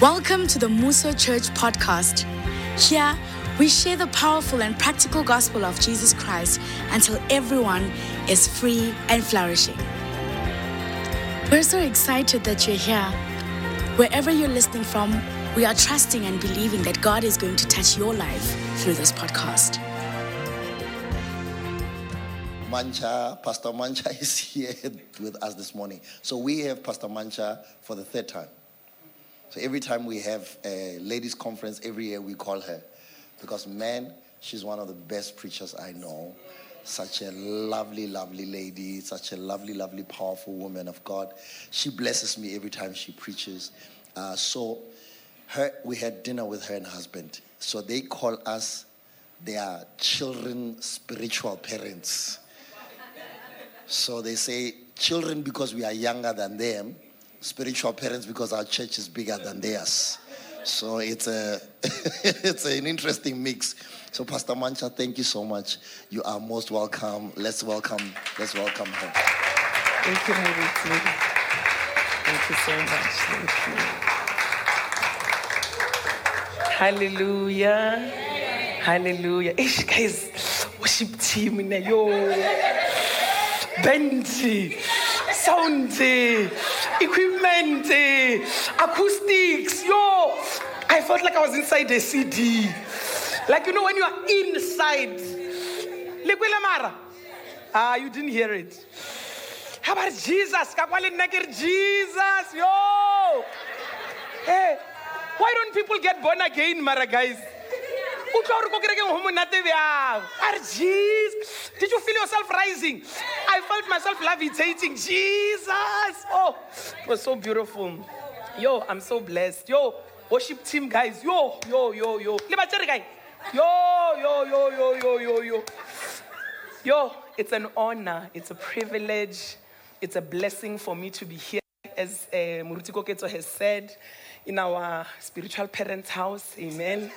Welcome to the Mmuso Church podcast. Here, we share the powerful and practical gospel of Jesus Christ until everyone is free and flourishing. We're so excited that you're here. Wherever you're listening from, we are trusting and believing that God is going to touch your life through this podcast. Mantsha, Pastor Mantsha is here with us this morning. So we have Pastor Mantsha for the third time. So every time we have a ladies' conference, every year we call her. Because, man, she's one of the best preachers I know. Such a lovely, lovely lady, such a lovely, lovely, powerful woman of God. She blesses me every time she preaches. Uh, so, her, we had dinner with her and husband. So they call us their children spiritual parents. So they say children because we are younger than them, spiritual parents because our church is bigger than theirs. So it's a it's an interesting mix. So Pastor Mantsha, thank you so much. You are most welcome. Let's welcome let's welcome her. Thank you, Mariti. Thank you so much. Thank you. Hallelujah. Hallelujah. Ish, guys, worship team in yo. Benji, sound, equipment, acoustics. Yo, I felt like I was inside a CD. Like, you know, when you are inside. Mara. Ah, you didn't hear it. How about Jesus? Jesus. Yo. Hey, why don't people get born again, Mara guys? Jesus. Did you feel yourself rising? I felt myself levitating. Jesus. Oh, it was so beautiful. Yo, I'm so blessed. Yo, worship team guys. Yo, yo, yo, yo. Yo, yo, yo, yo, yo, yo, yo. Yo, it's an honor, it's a privilege, it's a blessing for me to be here, as uh, Muruti Koketso has said, in our spiritual parents' house. Amen.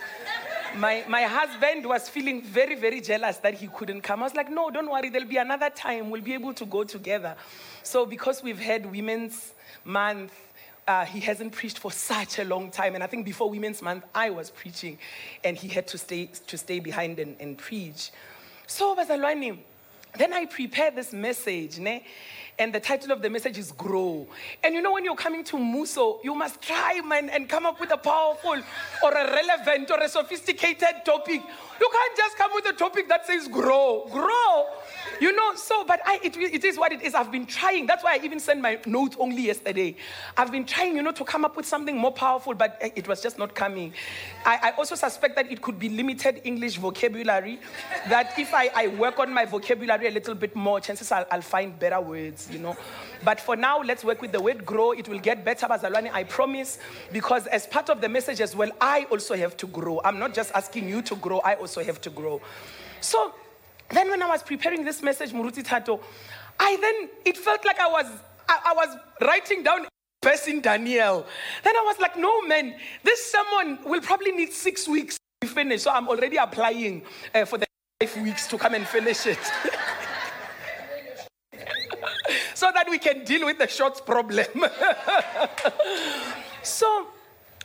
My, my husband was feeling very, very jealous that he couldn't come. I was like, no, don't worry, there'll be another time. We'll be able to go together. So, because we've had Women's Month, uh, he hasn't preached for such a long time. And I think before Women's Month, I was preaching, and he had to stay, to stay behind and, and preach. So, Bazalwani, then I prepared this message, ne? And the title of the message is Grow. And you know, when you're coming to Mmuso, you must try man, and come up with a powerful or a relevant or a sophisticated topic. You can't just come with a topic that says grow. Grow. You know, so, but I, it, it is what it is. I've been trying. That's why I even sent my note only yesterday. I've been trying, you know, to come up with something more powerful, but eh, it was just not coming. I, I also suspect that it could be limited English vocabulary, that if I, I work on my vocabulary a little bit more, chances I'll, I'll find better words, you know. But for now, let's work with the word grow. It will get better, Bazalwani, I promise, because as part of the message as well, I also have to grow. I'm not just asking you to grow, I also have to grow. So, then when I was preparing this message, Muruti Tato, I then, it felt like I was, I, I was writing down person Daniel. Then I was like, no, man, this sermon will probably need six weeks to finish. So I'm already applying uh, for the five weeks to come and finish it. so that we can deal with the shorts problem. so,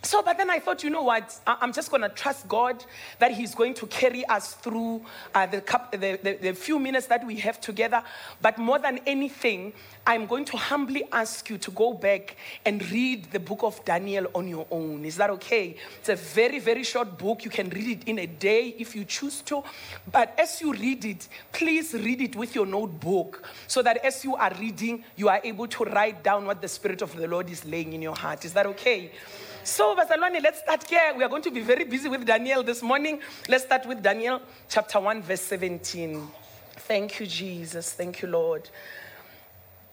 so, but then I thought, you know what? I'm just going to trust God that He's going to carry us through uh, the, the, the, the few minutes that we have together. But more than anything, I'm going to humbly ask you to go back and read the book of Daniel on your own. Is that okay? It's a very, very short book. You can read it in a day if you choose to. But as you read it, please read it with your notebook so that as you are reading, you are able to write down what the Spirit of the Lord is laying in your heart. Is that okay? So, Bazalwane, let's start here. We are going to be very busy with Daniel this morning. Let's start with Daniel chapter 1, verse 17. Thank you, Jesus. Thank you, Lord.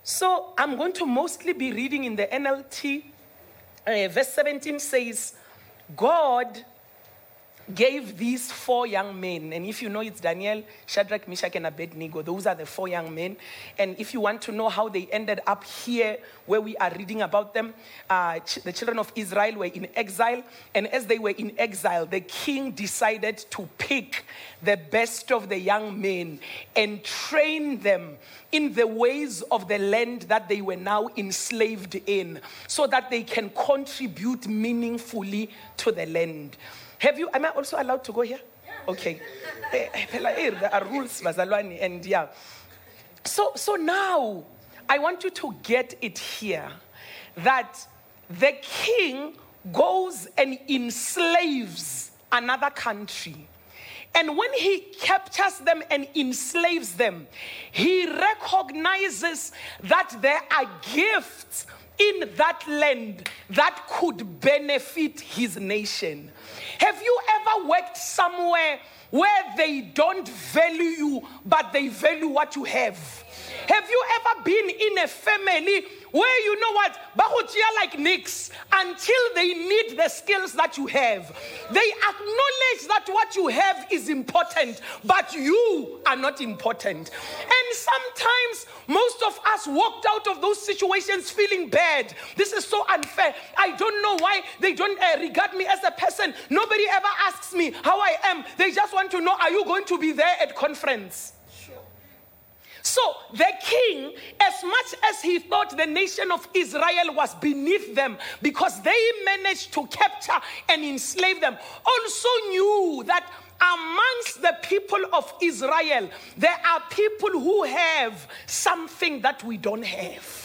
So, I'm going to mostly be reading in the NLT. Uh, verse 17 says, God gave these four young men, and if you know it's Daniel, Shadrach, Meshach, and Abednego, those are the four young men. And if you want to know how they ended up here, where we are reading about them, uh, ch- the children of Israel were in exile, and as they were in exile, the king decided to pick the best of the young men and train them in the ways of the land that they were now enslaved in, so that they can contribute meaningfully to the land. Have you, am I also allowed to go here? Okay. Eh, eh, eh, There are rules, bazalwane, and yeah. So, so now, I want you to get it here that the king goes and enslaves another country. And when he captures them and enslaves them, he recognizes that there are gifts in that land that could benefit his nation. Have you ever worked somewhere where they don't value you, but they value what you have? Have you ever been in a family where you know what? Bahutia like Nicks until they need the skills that you have. They acknowledge that what you have is important, but you are not important. And sometimes most of us walked out of those situations feeling bad. This is so unfair. I don't know why they don't uh, regard me as a person. Nobody ever asks me how I am. They just want to know are you going to be there at conference? So the king, as much as he thought the nation of Israel was beneath them because they managed to capture and enslave them, also knew that amongst the people of Israel, there are people who have something that we don't have.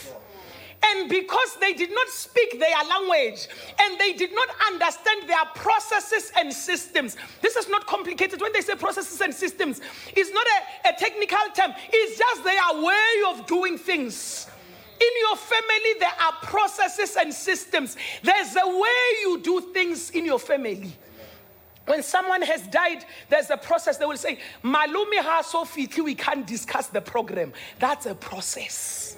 And because they did not speak their language and they did not understand their processes and systems, this is not complicated. When they say processes and systems, it's not a, a technical term, it's just their way of doing things. In your family, there are processes and systems. There's a way you do things in your family. When someone has died, there's a process. They will say, Malumi ha so we can't discuss the program. That's a process.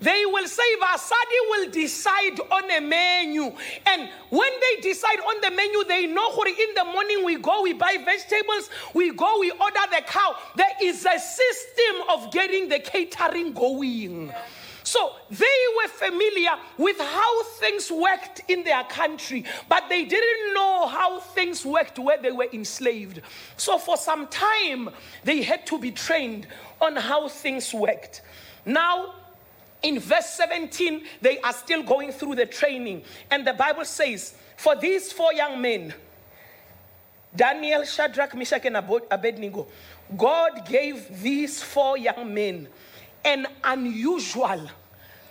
They will say Vasadi will decide on a menu. And when they decide on the menu, they know where in the morning we go, we buy vegetables, we go, we order the cow. There is a system of getting the catering going. So they were familiar with how things worked in their country, but they didn't know how things worked where they were enslaved. So for some time, they had to be trained on how things worked. Now, in verse 17, they are still going through the training. And the Bible says, For these four young men, Daniel, Shadrach, Meshach, and Abednego, God gave these four young men an unusual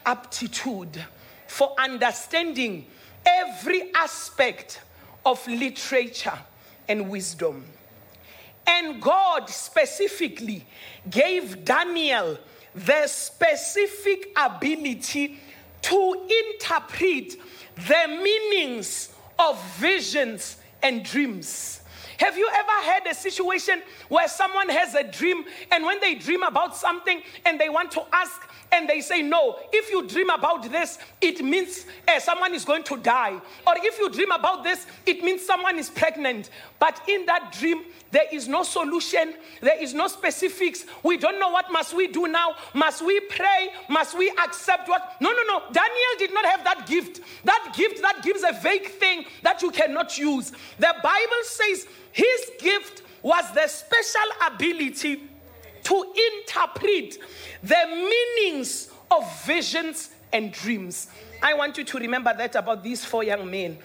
aptitude for understanding every aspect of literature and wisdom. And God specifically gave Daniel the specific ability to interpret the meanings of visions and dreams. Have you ever had a situation where someone has a dream and when they dream about something and they want to ask and they say, No, if you dream about this, it means uh, someone is going to die. Or if you dream about this, it means someone is pregnant. But in that dream, there is no solution, there is no specifics. We don't know what must we do now. Must we pray? Must we accept what? No, no, no. Daniel did not have that gift. That gift that gives a vague thing that you cannot use. The Bible says his gift was the special ability to interpret the meanings of visions and dreams. I want you to remember that about these four young men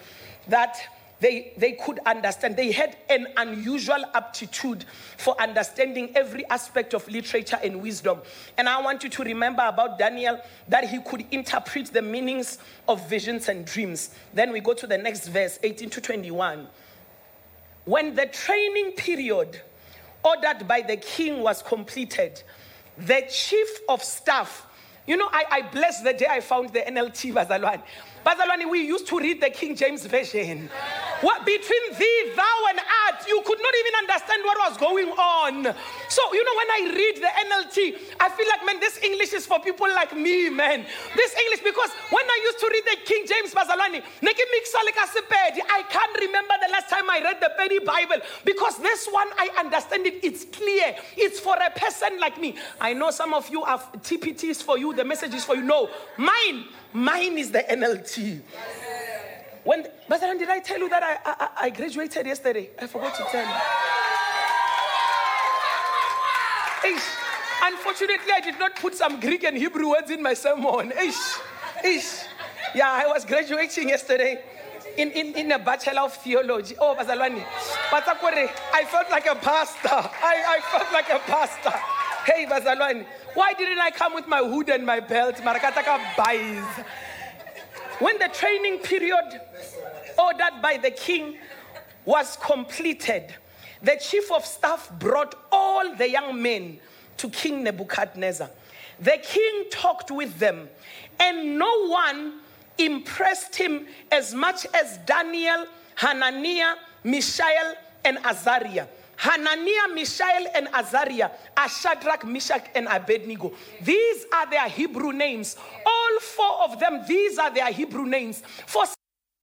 that they, they could understand. They had an unusual aptitude for understanding every aspect of literature and wisdom. And I want you to remember about Daniel that he could interpret the meanings of visions and dreams. Then we go to the next verse, 18 to 21. When the training period ordered by the king was completed, the chief of staff, you know, I, I bless the day I found the NLT Bazalwane. Bazalwane, we used to read the King James Version. What between thee, thou, and art, you could not even understand what was going on. So, you know, when I read the NLT, I feel like, man, this English is for people like me, man. This English, because when I used to read the King James Bazalwane, I can't remember the last time I read the Pedi Bible because this one, I understand it. It's clear. It's for a person like me. I know some of you have TPTs for you, the message is for you. No, mine, mine is the NLT. When, but did I tell you that I, I, I graduated yesterday? I forgot to tell you. Ish. Unfortunately, I did not put some Greek and Hebrew words in my sermon. Ish. Ish. Yeah, I was graduating yesterday in, in, in a Bachelor of Theology. Oh, Bazalwani. I felt like a pastor. I, I felt like a pastor. Hey, Bazalwani, why didn't I come with my hood and my belt? Marakataka buys. When the training period ordered by the king was completed, the chief of staff brought all the young men to King Nebuchadnezzar. The king talked with them, and no one impressed him as much as Daniel, Hananiah, Mishael, and Azariah. Hananiah, Mishael, and Azariah are Shadrach, Meshach, and Abednego. These are their Hebrew names. All four of them, these are their Hebrew names. For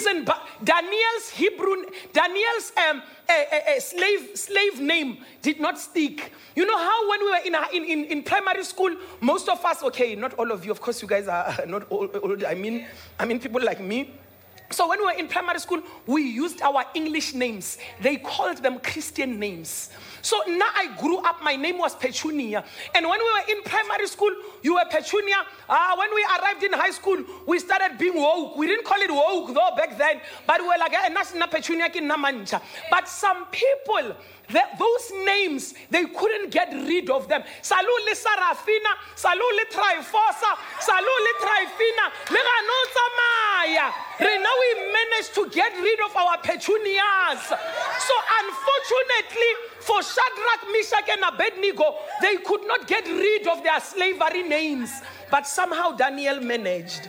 reason, Daniel's Hebrew, Daniel's um, a, a, a slave slave name did not stick. You know how when we were in, in, in, primary school, most of us, okay, not all of you, of course, you guys are not old. I mean, I mean people like me. So when we were in primary school, we used our English names. They called them Christian names. So now I grew up, my name was Petunia. And when we were in primary school, you were Petunia. Uh, when we arrived in high school, we started being woke. We didn't call it woke though back then, but we were like, eh, Petunia But some people, those names, they couldn't get rid of them. Salu le Sarafina, Salu le Trifosa, Salu le Trifina, Maya. Now we managed to get rid of our petunias. So unfortunately, for Shadrach, Meshach, and Abednego, they could not get rid of their slavery names. But somehow Daniel managed.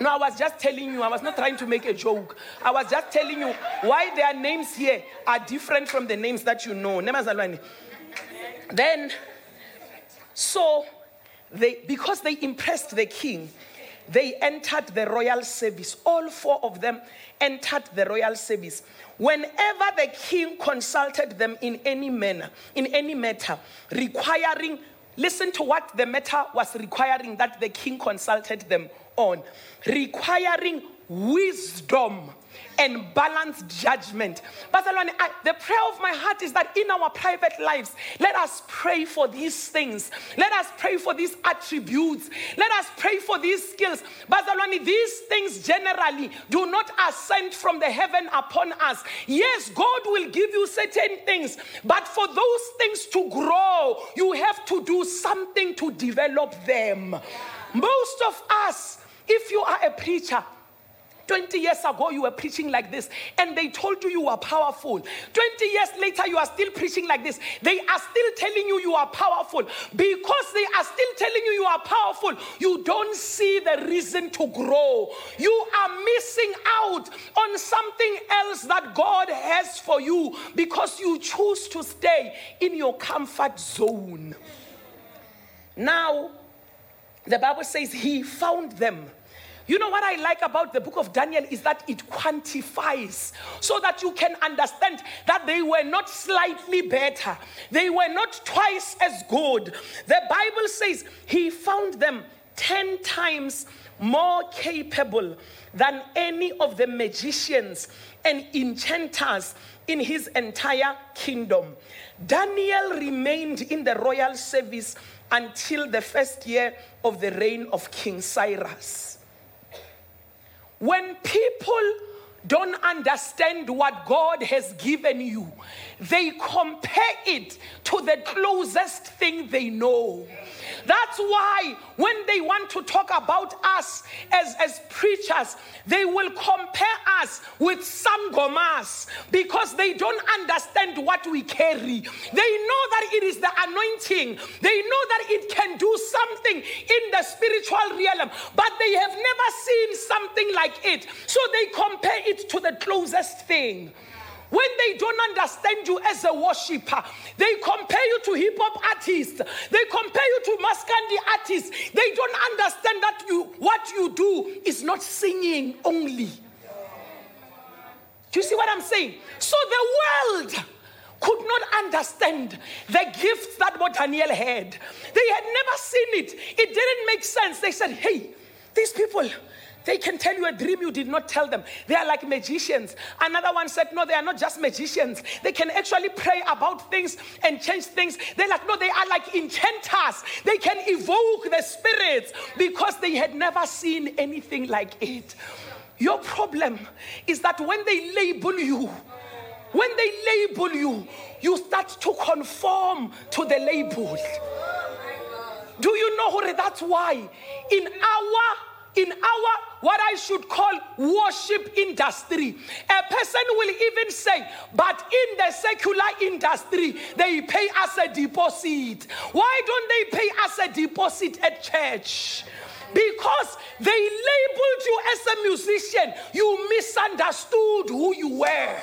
No, I was just telling you, I was not trying to make a joke. I was just telling you why their names here are different from the names that you know. Then, so they because they impressed the king, they entered the royal service. All four of them entered the royal service. Whenever the king consulted them in any manner, in any matter, requiring, listen to what the matter was requiring that the king consulted them on, requiring wisdom and balanced judgment. Barcelona, I, the prayer of my heart is that in our private lives, let us pray for these things. Let us pray for these attributes. Let us pray for these skills. Barcelona, these things generally do not ascend from the heaven upon us. Yes, God will give you certain things, but for those things to grow, you have to do something to develop them. Most of us, if you are a preacher, 20 years ago, you were preaching like this, and they told you you were powerful. 20 years later, you are still preaching like this. They are still telling you you are powerful. Because they are still telling you you are powerful, you don't see the reason to grow. You are missing out on something else that God has for you because you choose to stay in your comfort zone. Now, the Bible says he found them you know what I like about the book of Daniel is that it quantifies so that you can understand that they were not slightly better, they were not twice as good. The Bible says he found them 10 times more capable than any of the magicians and enchanters in his entire kingdom. Daniel remained in the royal service until the first year of the reign of King Cyrus. When people don't understand what God has given you, they compare it to the closest thing they know. That's why when they want to talk about us as, as preachers, they will compare us with some sangomas because they don't understand what we carry. They know that it is the anointing, they know that it can do something in the spiritual realm, but they have never seen something like it. So they compare it to the closest thing. When they don't understand you as a worshiper, they compare you to hip hop artists. They compare you to maskandi artists. They don't understand that you what you do is not singing only. Do you see what I'm saying? So the world could not understand the gifts that what Daniel had. They had never seen it. It didn't make sense. They said, hey, these people, they can tell you a dream you did not tell them. They are like magicians. Another one said, No, they are not just magicians. They can actually pray about things and change things. They're like, No, they are like enchanters. They can evoke the spirits because they had never seen anything like it. Your problem is that when they label you, when they label you, you start to conform to the label. Do you know what that's why in our in our what I should call worship industry. A person will even say, but in the secular industry, they pay us a deposit. Why don't they pay us a deposit at church? Because they labeled you as a musician, you misunderstood who you were.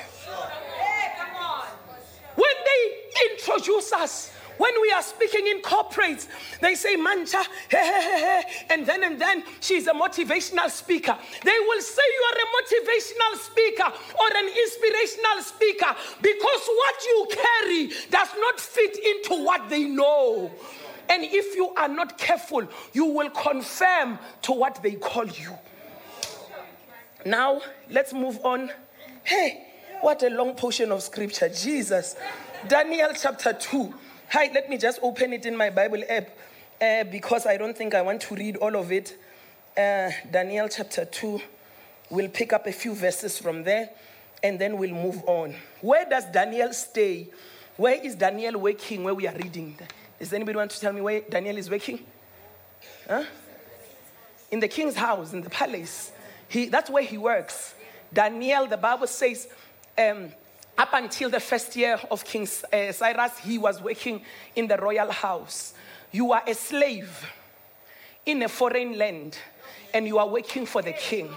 When they introduce us, when we are speaking in corporates, they say mantsha, hey hey hey, and then and then she's a motivational speaker. They will say you are a motivational speaker or an inspirational speaker because what you carry does not fit into what they know. And if you are not careful, you will confirm to what they call you. Now, let's move on. Hey, what a long portion of scripture. Jesus. Daniel chapter 2. Hi, let me just open it in my Bible app uh, because I don't think I want to read all of it. Uh, Daniel chapter 2. We'll pick up a few verses from there and then we'll move on. Where does Daniel stay? Where is Daniel working where we are reading? Does anybody want to tell me where Daniel is working? Huh? In the king's house, in the palace. He, that's where he works. Daniel, the Bible says, um, up until the first year of King uh, Cyrus, he was working in the royal house. You are a slave in a foreign land and you are working for the king.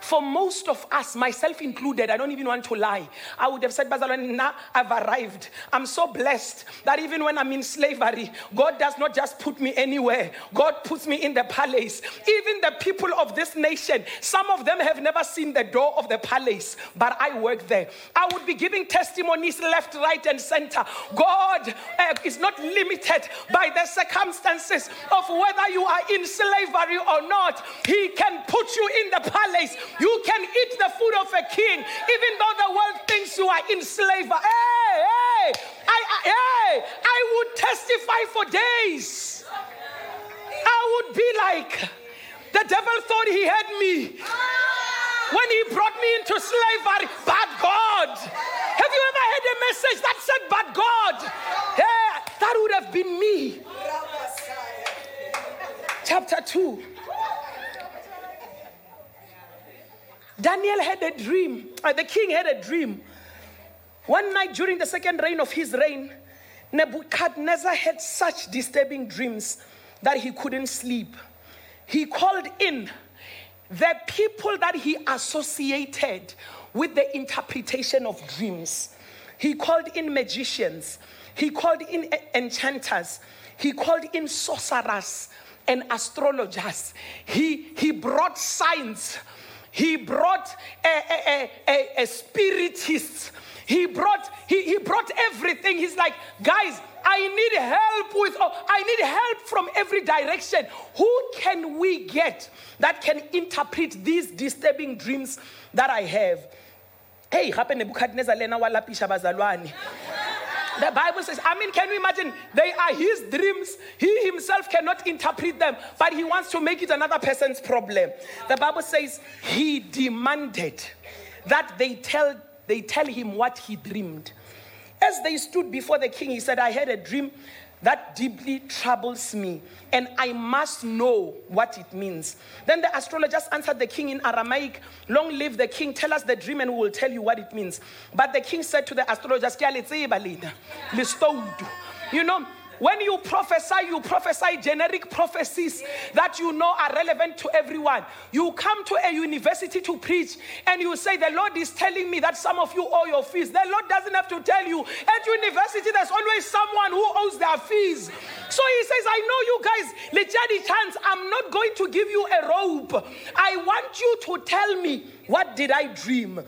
For most of us, myself included, I don't even want to lie. I would have said, Bazalwane, now I've arrived. I'm so blessed that even when I'm in slavery, God does not just put me anywhere, God puts me in the palace. Even the people of this nation, some of them have never seen the door of the palace, but I work there. I would be giving testimonies left, right, and center. God uh, is not limited by the circumstances of whether you are in slavery or not. He can put you in the palace you can eat the food of a king, even though the world thinks you are in slavery. Hey, hey, I, I, hey, I would testify for days. I would be like, the devil thought he had me when he brought me into slavery. But God, have you ever had a message that said, but God? Yeah, that would have been me. Chapter 2. Daniel had a dream. Uh, the king had a dream. One night during the second reign of his reign, Nebuchadnezzar had such disturbing dreams that he couldn't sleep. He called in the people that he associated with the interpretation of dreams. He called in magicians, he called in enchanters, he called in sorcerers and astrologers. He, he brought signs he brought a, a, a, a, spiritist. He brought, he, he brought everything. He's like, guys, I need help with, oh, I need help from every direction. Who can we get that can interpret these disturbing dreams that I have? Hey, happen Nebuchadnezzar lena walapisha bazalwane. The Bible says, I mean, can you imagine? They are his dreams. He himself cannot interpret them, but he wants to make it another person's problem. The Bible says he demanded that they tell, they tell him what he dreamed. As they stood before the king, he said, I had a dream. That deeply troubles me, and I must know what it means. Then the astrologers answered the king in Aramaic, Long live the king, tell us the dream, and we will tell you what it means. But the king said to the astrologers. You know, when you prophesy, you prophesy generic prophecies that you know are relevant to everyone. You come to a university to preach and you say, The Lord is telling me that some of you owe your fees. The Lord doesn't have to tell you. At university, there's always someone who owes their fees. So he says, I know you guys, Lechadi chance, I'm not going to give you a rope. I want you to tell me, what did I dream?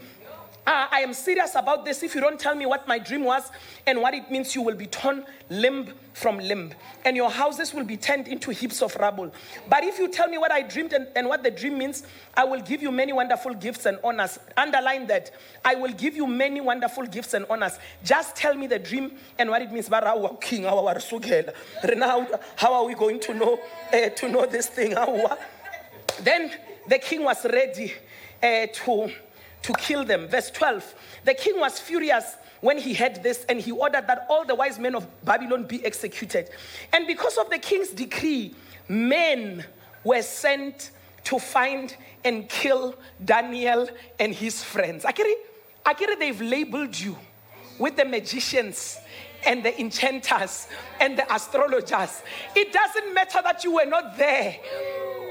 Uh, I am serious about this. If you don't tell me what my dream was and what it means, you will be torn limb from limb, and your houses will be turned into heaps of rubble. But if you tell me what I dreamed and, and what the dream means, I will give you many wonderful gifts and honors. Underline that. I will give you many wonderful gifts and honors. Just tell me the dream and what it means. King, our how are we going to know uh, to know this thing? Then the king was ready uh, to to kill them. Verse 12 The king was furious when he heard this, and he ordered that all the wise men of Babylon be executed. And because of the king's decree, men were sent to find and kill Daniel and his friends. Akiri, Akiri, they've labeled you with the magicians and the enchanters and the astrologers. It doesn't matter that you were not there.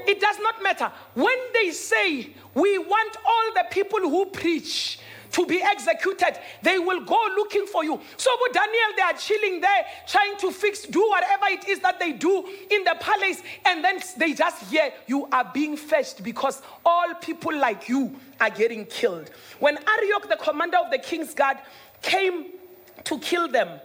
It does not matter. When they say, we want all the people who preach to be executed, they will go looking for you. So, with Daniel, they are chilling there, trying to fix, do whatever it is that they do in the palace, and then they just hear you are being fetched because all people like you are getting killed. When Arioch, the commander of the king's guard, came to kill them,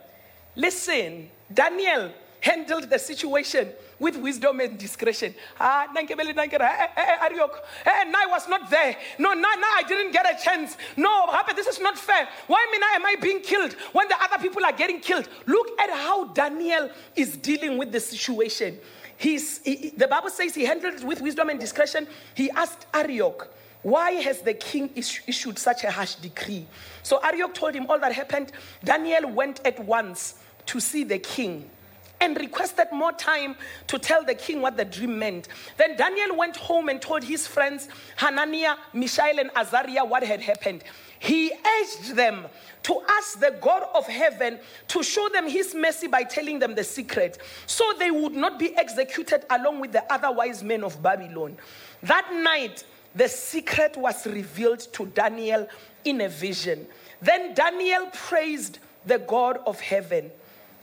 listen, Daniel handled the situation with wisdom and discretion. Ah, nankera, eh, eh, eh, Arioch, eh, and I was not there. No, no, no, I didn't get a chance. No, this is not fair. Why now am I being killed when the other people are getting killed? Look at how Daniel is dealing with the situation. He's, he, the Bible says he handled it with wisdom and discretion. He asked Arioch, why has the king issued such a harsh decree? So Arioch told him all that happened. Daniel went at once to see the king and requested more time to tell the king what the dream meant. Then Daniel went home and told his friends, Hananiah, Mishael, and Azariah, what had happened. He urged them to ask the God of heaven to show them his mercy by telling them the secret, so they would not be executed along with the other wise men of Babylon. That night, the secret was revealed to Daniel in a vision. Then Daniel praised the God of heaven.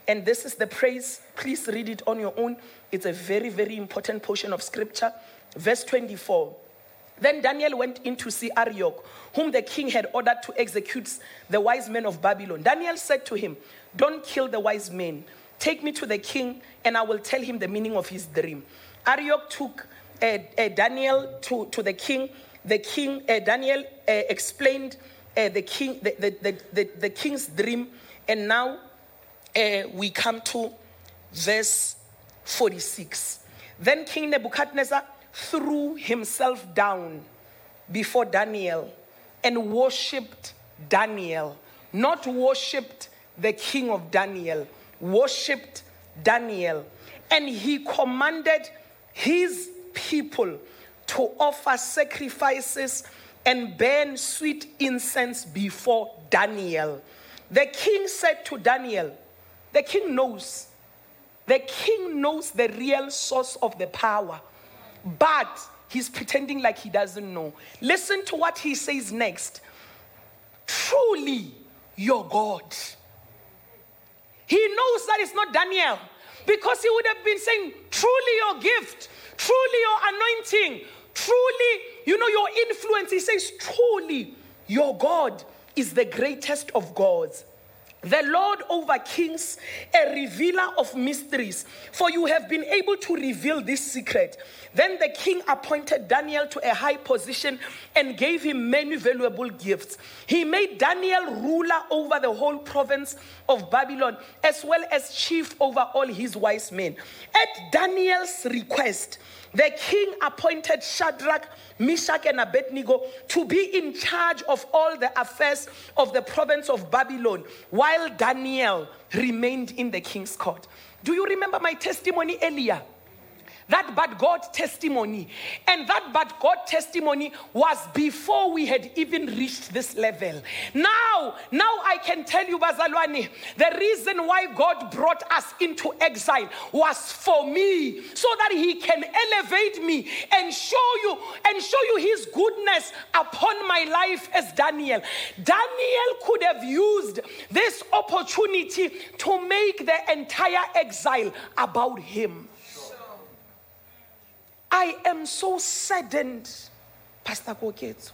And this is the praise. Please read it on your own. It's a very, very important portion of scripture. Verse 24. Then Daniel went in to see Arioch, whom the king had ordered to execute the wise men of Babylon. Daniel said to him, Don't kill the wise men. Take me to the king, and I will tell him the meaning of his dream. Arioch took uh, uh, Daniel to, to the king. The king, uh, Daniel, uh, explained uh, the, king, the, the, the, the king's dream, and now uh, we come to verse 46. Then King Nebuchadnezzar threw himself down before Daniel and worshipped Daniel, not worshipped the king of Daniel, worshipped Daniel. And he commanded his people to offer sacrifices and burn sweet incense before Daniel. The king said to Daniel, the king knows. The king knows the real source of the power, but he's pretending like he doesn't know. Listen to what he says next. Truly, your God. He knows that it's not Daniel because he would have been saying, Truly, your gift, truly, your anointing, truly, you know, your influence. He says, Truly, your God is the greatest of gods the Lord over kings, a revealer of mysteries, for you have been able to reveal this secret. Then the king appointed Daniel to a high position and gave him many valuable gifts. He made Daniel ruler over the whole province of Babylon, as well as chief over all his wise men. At Daniel's request, the king appointed Shadrach, Meshach, and Abednego to be in charge of all the affairs of the province of Babylon, while Daniel remained in the king's court. Do you remember my testimony earlier? That but God testimony. And that but God testimony was before we had even reached this level. Now, now I can tell you, Bazalwani, the reason why God brought us into exile was for me, so that He can elevate me and show you and show you His goodness upon my life as Daniel. Daniel could have used this opportunity to make the entire exile about him. I am so saddened, Pastor Koketso,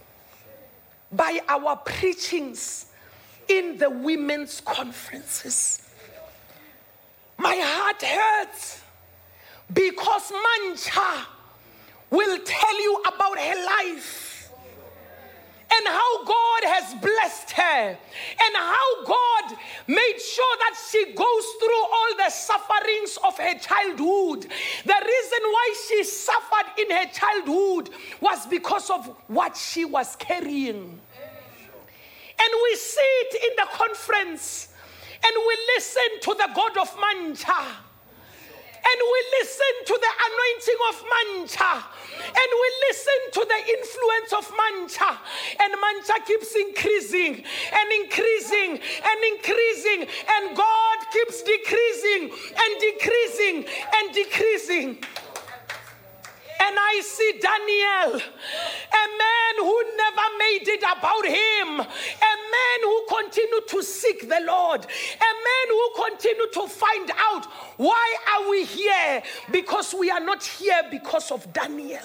by our preachings in the women's conferences. My heart hurts because Mantsha will tell you about her life and how God has blessed her and how God made sure that she goes through all the sufferings of her childhood. The reason why she suffered in her childhood was because of what she was carrying. And we see it in the conference and we listen to the God of Mantsha and we listen to the anointing of Mantsha. And we listen to the influence of Mantsha. And Mantsha keeps increasing and increasing and increasing. And God keeps decreasing and decreasing and decreasing. And I see Daniel, a it about him, a man who continued to seek the Lord, a man who continued to find out why are we here? Because we are not here because of Daniel.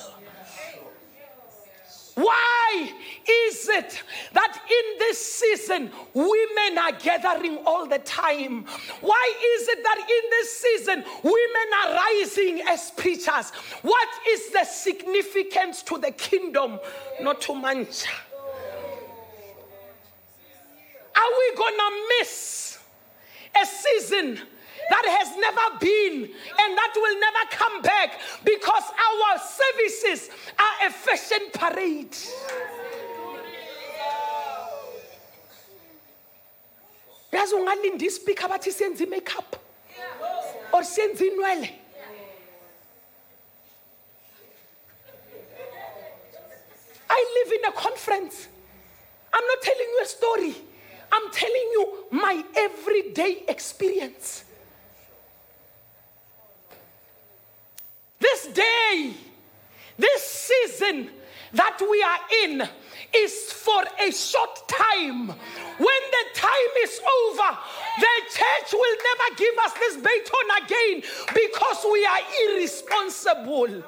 Why is it that in this season women are gathering all the time? Why is it that in this season women are rising as preachers? What is the significance to the kingdom, not to Mantsha? Are we gonna miss a season that has never been and that will never come back because our services are a fashion parade. yazi ungalinda ispeaker bathi senze i-makeup or senze inwele I live in a conference. I'm not telling you a story. I'm telling you my everyday experience. This day, this season that we are in is for a short time. When the time is over, the church will never give us this baton again because we are irresponsible.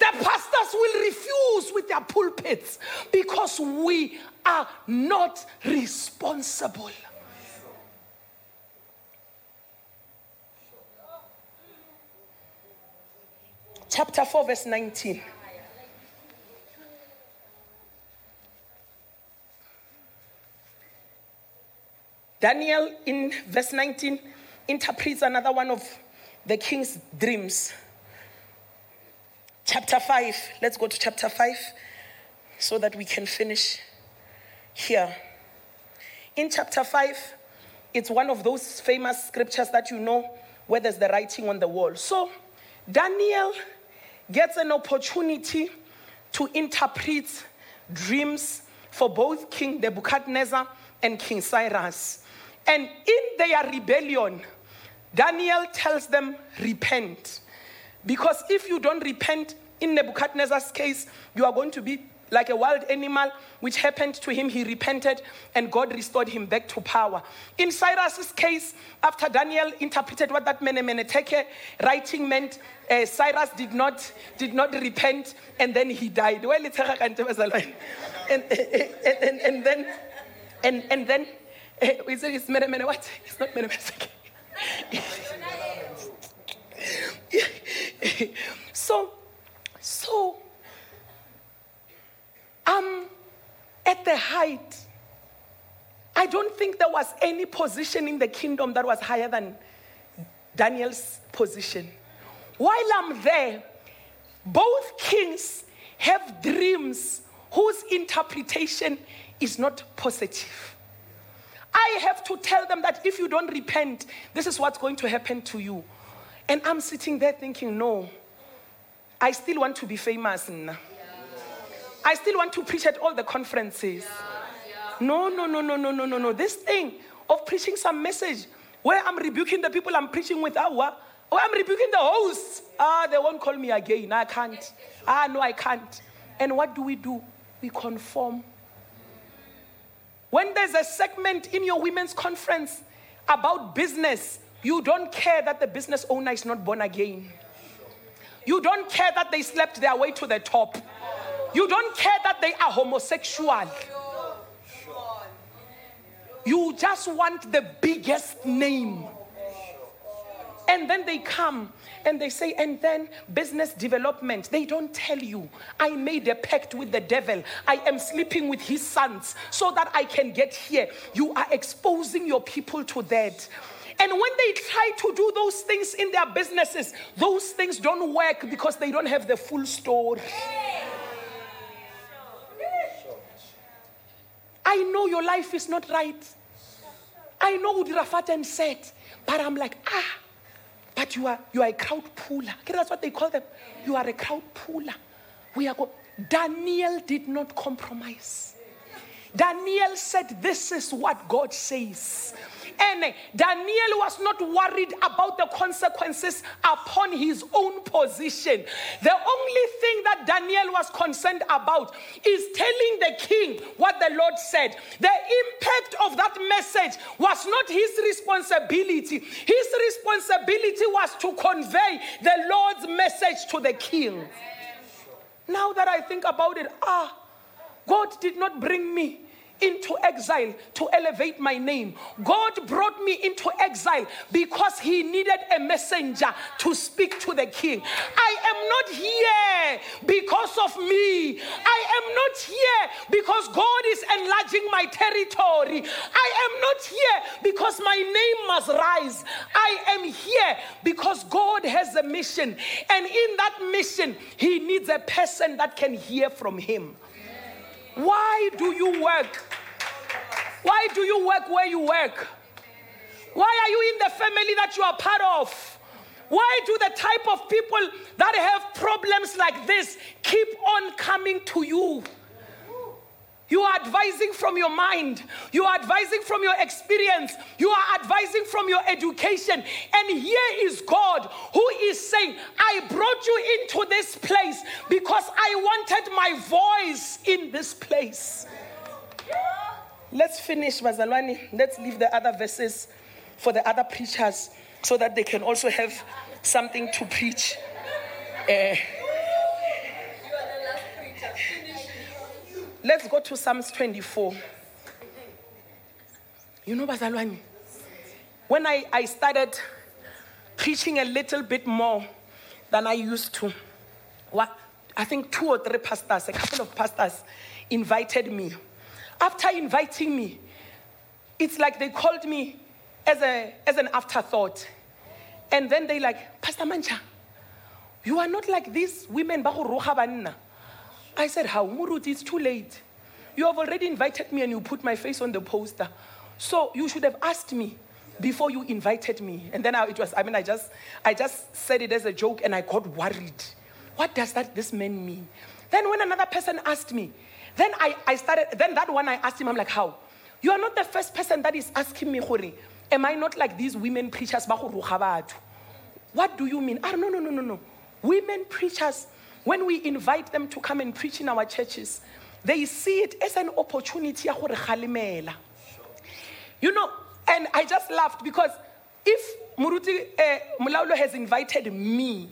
The pastors will refuse with their pulpits because we are not responsible. chapter 4, verse 19. Daniel, in verse 19, interprets another one of the king's dreams. Chapter 5, let's go to chapter 5 so that we can finish here. In chapter 5, it's one of those famous scriptures that you know where there's the writing on the wall. So, Daniel gets an opportunity to interpret dreams for both King Nebuchadnezzar and King Cyrus. And in their rebellion, Daniel tells them, repent. Because if you don't repent, in Nebuchadnezzar's case, you are going to be like a wild animal, which happened to him. He repented and God restored him back to power. In Cyrus's case, after Daniel interpreted what that mene mene writing meant, uh, Cyrus did not, did not repent and then he died. Well, it's and, and, and, and then, and, and then, uh, is it, it's mene mene what? It's not mene mene teke. so, so I'm at the height, I don't think there was any position in the kingdom that was higher than Daniel's position. While I'm there, both kings have dreams whose interpretation is not positive. I have to tell them that if you don't repent, this is what's going to happen to you. And I'm sitting there thinking, no, I still want to be famous. I still want to preach at all the conferences. No, no, no, no, no, no, no, no. This thing of preaching some message where I'm rebuking the people I'm preaching with, ah, or I'm rebuking the hosts. Ah, they won't call me again. I can't. Ah, no, I can't. And what do we do? We conform. When there's a segment in your women's conference about business, you don't care that the business owner is not born again. You don't care that they slept their way to the top. You don't care that they are homosexual. You just want the biggest name. And then they come and they say, and then business development. They don't tell you, I made a pact with the devil. I am sleeping with his sons so that I can get here. You are exposing your people to that. And when they try to do those things in their businesses, those things don't work because they don't have the full story. I know your life is not right. I know what Udirafat said, but I'm like, ah, but you are you are a crowd puller. Okay, that's what they call them. You are a crowd puller. We are go- Daniel did not compromise. Daniel said, This is what God says. And Daniel was not worried about the consequences upon his own position. The only thing that Daniel was concerned about is telling the king what the Lord said. The impact of that message was not his responsibility, his responsibility was to convey the Lord's message to the king. Now that I think about it, ah, God did not bring me into exile to elevate my name. God brought me into exile because He needed a messenger to speak to the king. I am not here because of me. I am not here because God is enlarging my territory. I am not here because my name must rise. I am here because God has a mission. And in that mission, He needs a person that can hear from Him. Why do you work? Why do you work where you work? Why are you in the family that you are part of? Why do the type of people that have problems like this keep on coming to you? You are advising from your mind. You are advising from your experience. You are advising from your education. And here is God who is saying, I brought you into this place because I wanted my voice in this place. Let's finish, Mazalwani. Let's leave the other verses for the other preachers so that they can also have something to preach. Uh, Let's go to Psalms 24. You know, Bazalwani, when I, I started preaching a little bit more than I used to, what, I think two or three pastors, a couple of pastors invited me. After inviting me, it's like they called me as, a, as an afterthought. And then they like, Pastor Mantsha, you are not like these women. I said, How? Murut, it's too late. You have already invited me and you put my face on the poster. So you should have asked me before you invited me. And then I, it was, I mean, I just, I just said it as a joke and I got worried. What does that this man mean? Then when another person asked me, then I, I started, then that one I asked him, I'm like, how? You are not the first person that is asking me, Hori, am I not like these women preachers? What do you mean? Ah, no, no, no, no, no. Women preachers when we invite them to come and preach in our churches, they see it as an opportunity. You know, and I just laughed because if Muruti uh, Mulaulo has invited me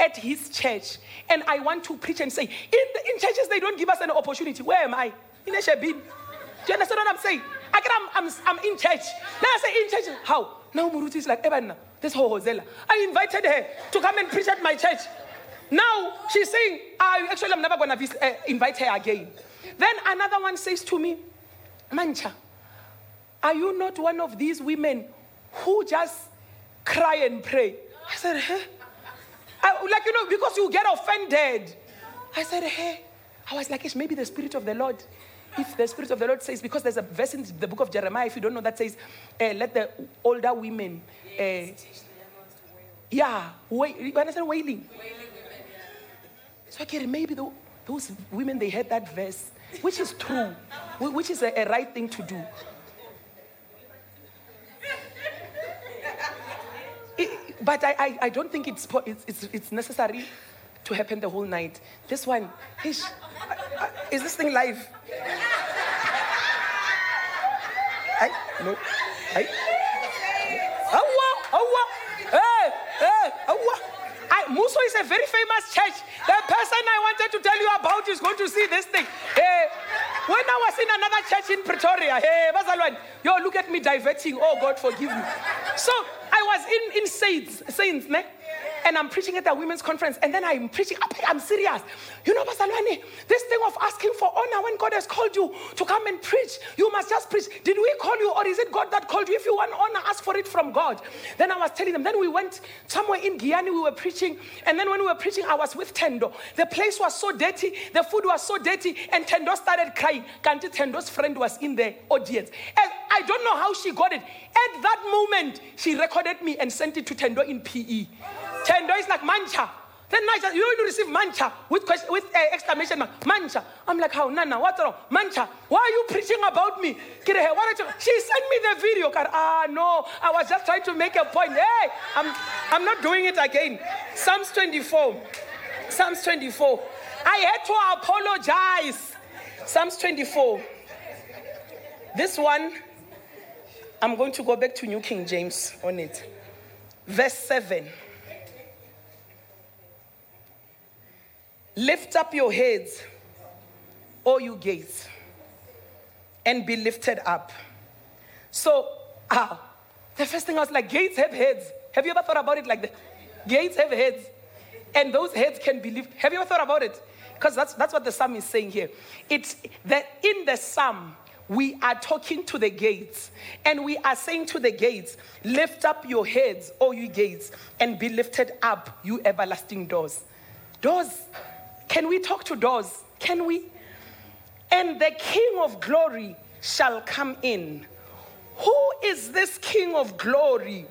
at his church and I want to preach and say, in, the, in churches they don't give us an opportunity. Where am I? In a Do you understand what I'm saying? I can, I'm, I'm, I'm in church. Now I say in church. How? Now Muruti is like, Evan, this whole Hosela. I invited her to come and preach at my church. Now she's saying, I actually I'm never gonna uh, invite her again. Then another one says to me, Mantsha, are you not one of these women who just cry and pray? I said, huh? I, like, you know, because you get offended. I said, hey, I was like, it's maybe the Spirit of the Lord. If the Spirit of the Lord says, because there's a verse in the book of Jeremiah, if you don't know, that says, uh, let the older women, uh, yeah, wait, when I said wailing. So I get maybe the, those women, they had that verse, which is true, which is a, a right thing to do. It, but I, I, I, don't think it's, it's, it's, necessary to happen the whole night. This one, ish, is this thing live? I, no, I, awa, awa, hey, hey, awa. Mmuso is a very famous church. The person I wanted to tell you about is going to see this thing. Hey, when I was in another church in Pretoria, hey, Bazalwan, yo, look at me diverting. Oh, God, forgive me. So I was in, in Saints, Saints, ne? And I'm preaching at a women's conference, and then I'm preaching, I'm serious. You know, Pastor this thing of asking for honor when God has called you to come and preach, you must just preach. Did we call you, or is it God that called you? If you want honor, ask for it from God. Then I was telling them, then we went somewhere in Giyani, we were preaching, and then when we were preaching, I was with Tendo. The place was so dirty, the food was so dirty, and Tendo started crying. Kanti Tendo's friend was in the audience. And I don't know how she got it. At that moment, she recorded me and sent it to Tendo in PE. Tendo is like mantsha. Then Niger, you don't receive mantsha with question, with uh, exclamation mark. Mantsha. I'm like, how? Nana, what's wrong? Mantsha. Why are you preaching about me? She sent me the video. Ah, no. I was just trying to make a point. Hey, I'm, I'm not doing it again. Psalms 24. Psalms 24. I had to apologize. Psalms 24. This one, I'm going to go back to New King James on it. Verse 7. Lift up your heads, all you gates, and be lifted up. So, ah, the first thing I was like, gates have heads. Have you ever thought about it like that? Gates have heads, and those heads can be lifted. Have you ever thought about it? Because that's, that's what the psalm is saying here. It's that in the psalm, we are talking to the gates and we are saying to the gates, Lift up your heads, O you gates, and be lifted up, you everlasting doors. Doors can we talk to doors? Can we? And the King of glory shall come in. Who is this King of glory?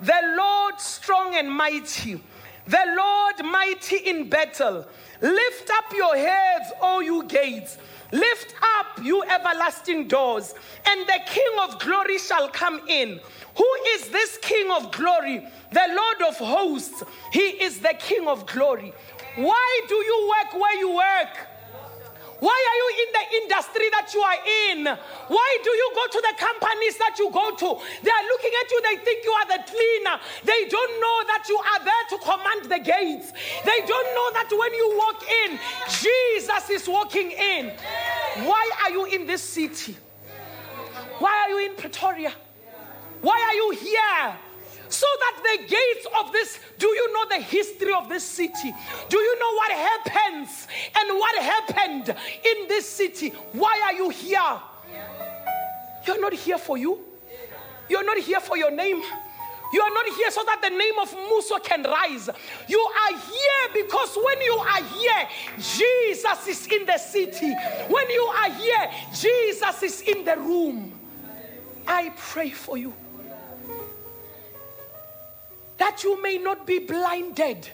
The Lord strong and mighty, the Lord mighty in battle. Lift up your heads, O you gates. Lift up, you everlasting doors, and the King of glory shall come in. Who is this King of glory? The Lord of hosts. He is the King of glory. Why do you work where you work? Why are you in the industry that you are in? Why do you go to the companies that you go to? They are looking at you, they think you are the cleaner. They don't know that you are there to command the gates. They don't know that when you walk in, Jesus is walking in. Why are you in this city? Why are you in Pretoria? Why are you here? So that the gates of this, do you know the history of this city? Do you know what happens and what happened in this city? Why are you here? You're not here for you. You're not here for your name. You are not here so that the name of Mmuso can rise. You are here because when you are here, Jesus is in the city. When you are here, Jesus is in the room. I pray for you that you may not be blinded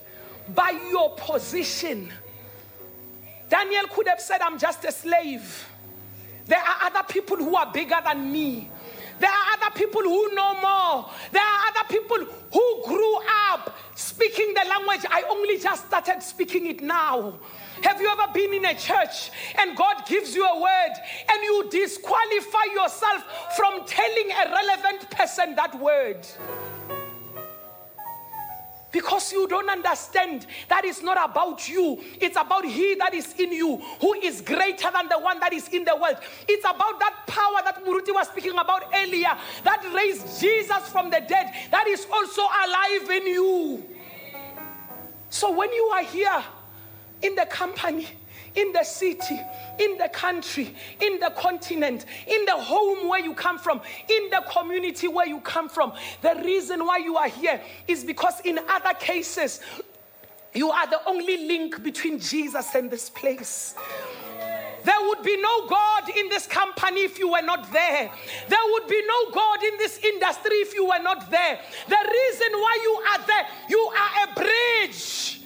by your position. Daniel could have said, I'm just a slave. There are other people who are bigger than me. There are other people who know more. There are other people who grew up speaking the language. I only just started speaking it now. Have you ever been in a church and God gives you a word and you disqualify yourself from telling a relevant person that word? Because you don't understand that it's not about you. It's about He that is in you, who is greater than the one that is in the world. It's about that power that Muruti was speaking about earlier that raised Jesus from the dead, that is also alive in you. So when you are here in the company, in the city, in the country, in the continent, in the home where you come from, in the community where you come from. The reason why you are here is because in other cases, You are the only link between Jesus and this place. There would be no God in this company if you were not there. There would be no God in this industry if you were not there. The reason why you are there, you are a bridge.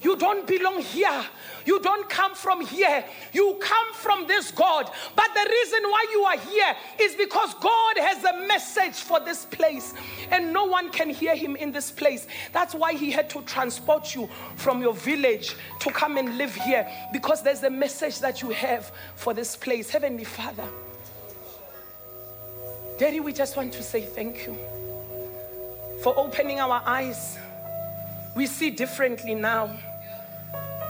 You don't belong here. You don't come from here. You come from this God. But the reason why you are here is because God has a message for this place. And no one can hear him in this place. That's why he had to transport you from your village to come and live here. Because there's a message that you have for this place. Heavenly Father. Daddy, we just want to say thank you for opening our eyes. We see differently now.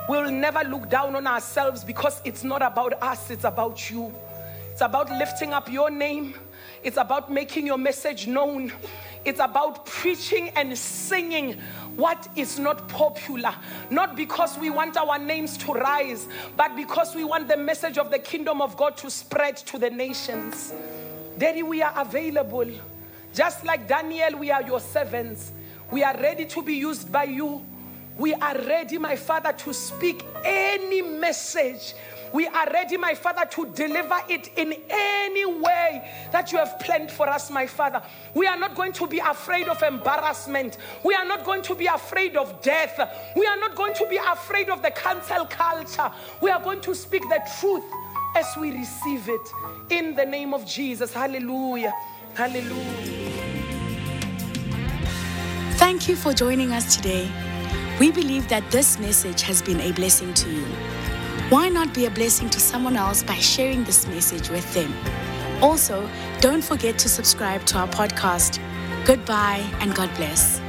We'll never look down on ourselves because it's not about us, it's about you. It's about lifting up your name, it's about making your message known, it's about preaching and singing what is not popular. Not because we want our names to rise, but because we want the message of the kingdom of God to spread to the nations. Daddy, we are available. Just like Daniel, we are your servants. We are ready to be used by you. We are ready, my Father, to speak any message. We are ready, my Father, to deliver it in any way that you have planned for us, my Father. We are not going to be afraid of embarrassment. We are not going to be afraid of death. We are not going to be afraid of the cancel culture. We are going to speak the truth as we receive it in the name of Jesus. Hallelujah. Hallelujah. Thank you for joining us today. We believe that this message has been a blessing to you. Why not be a blessing to someone else by sharing this message with them? Also, don't forget to subscribe to our podcast. Goodbye and God bless.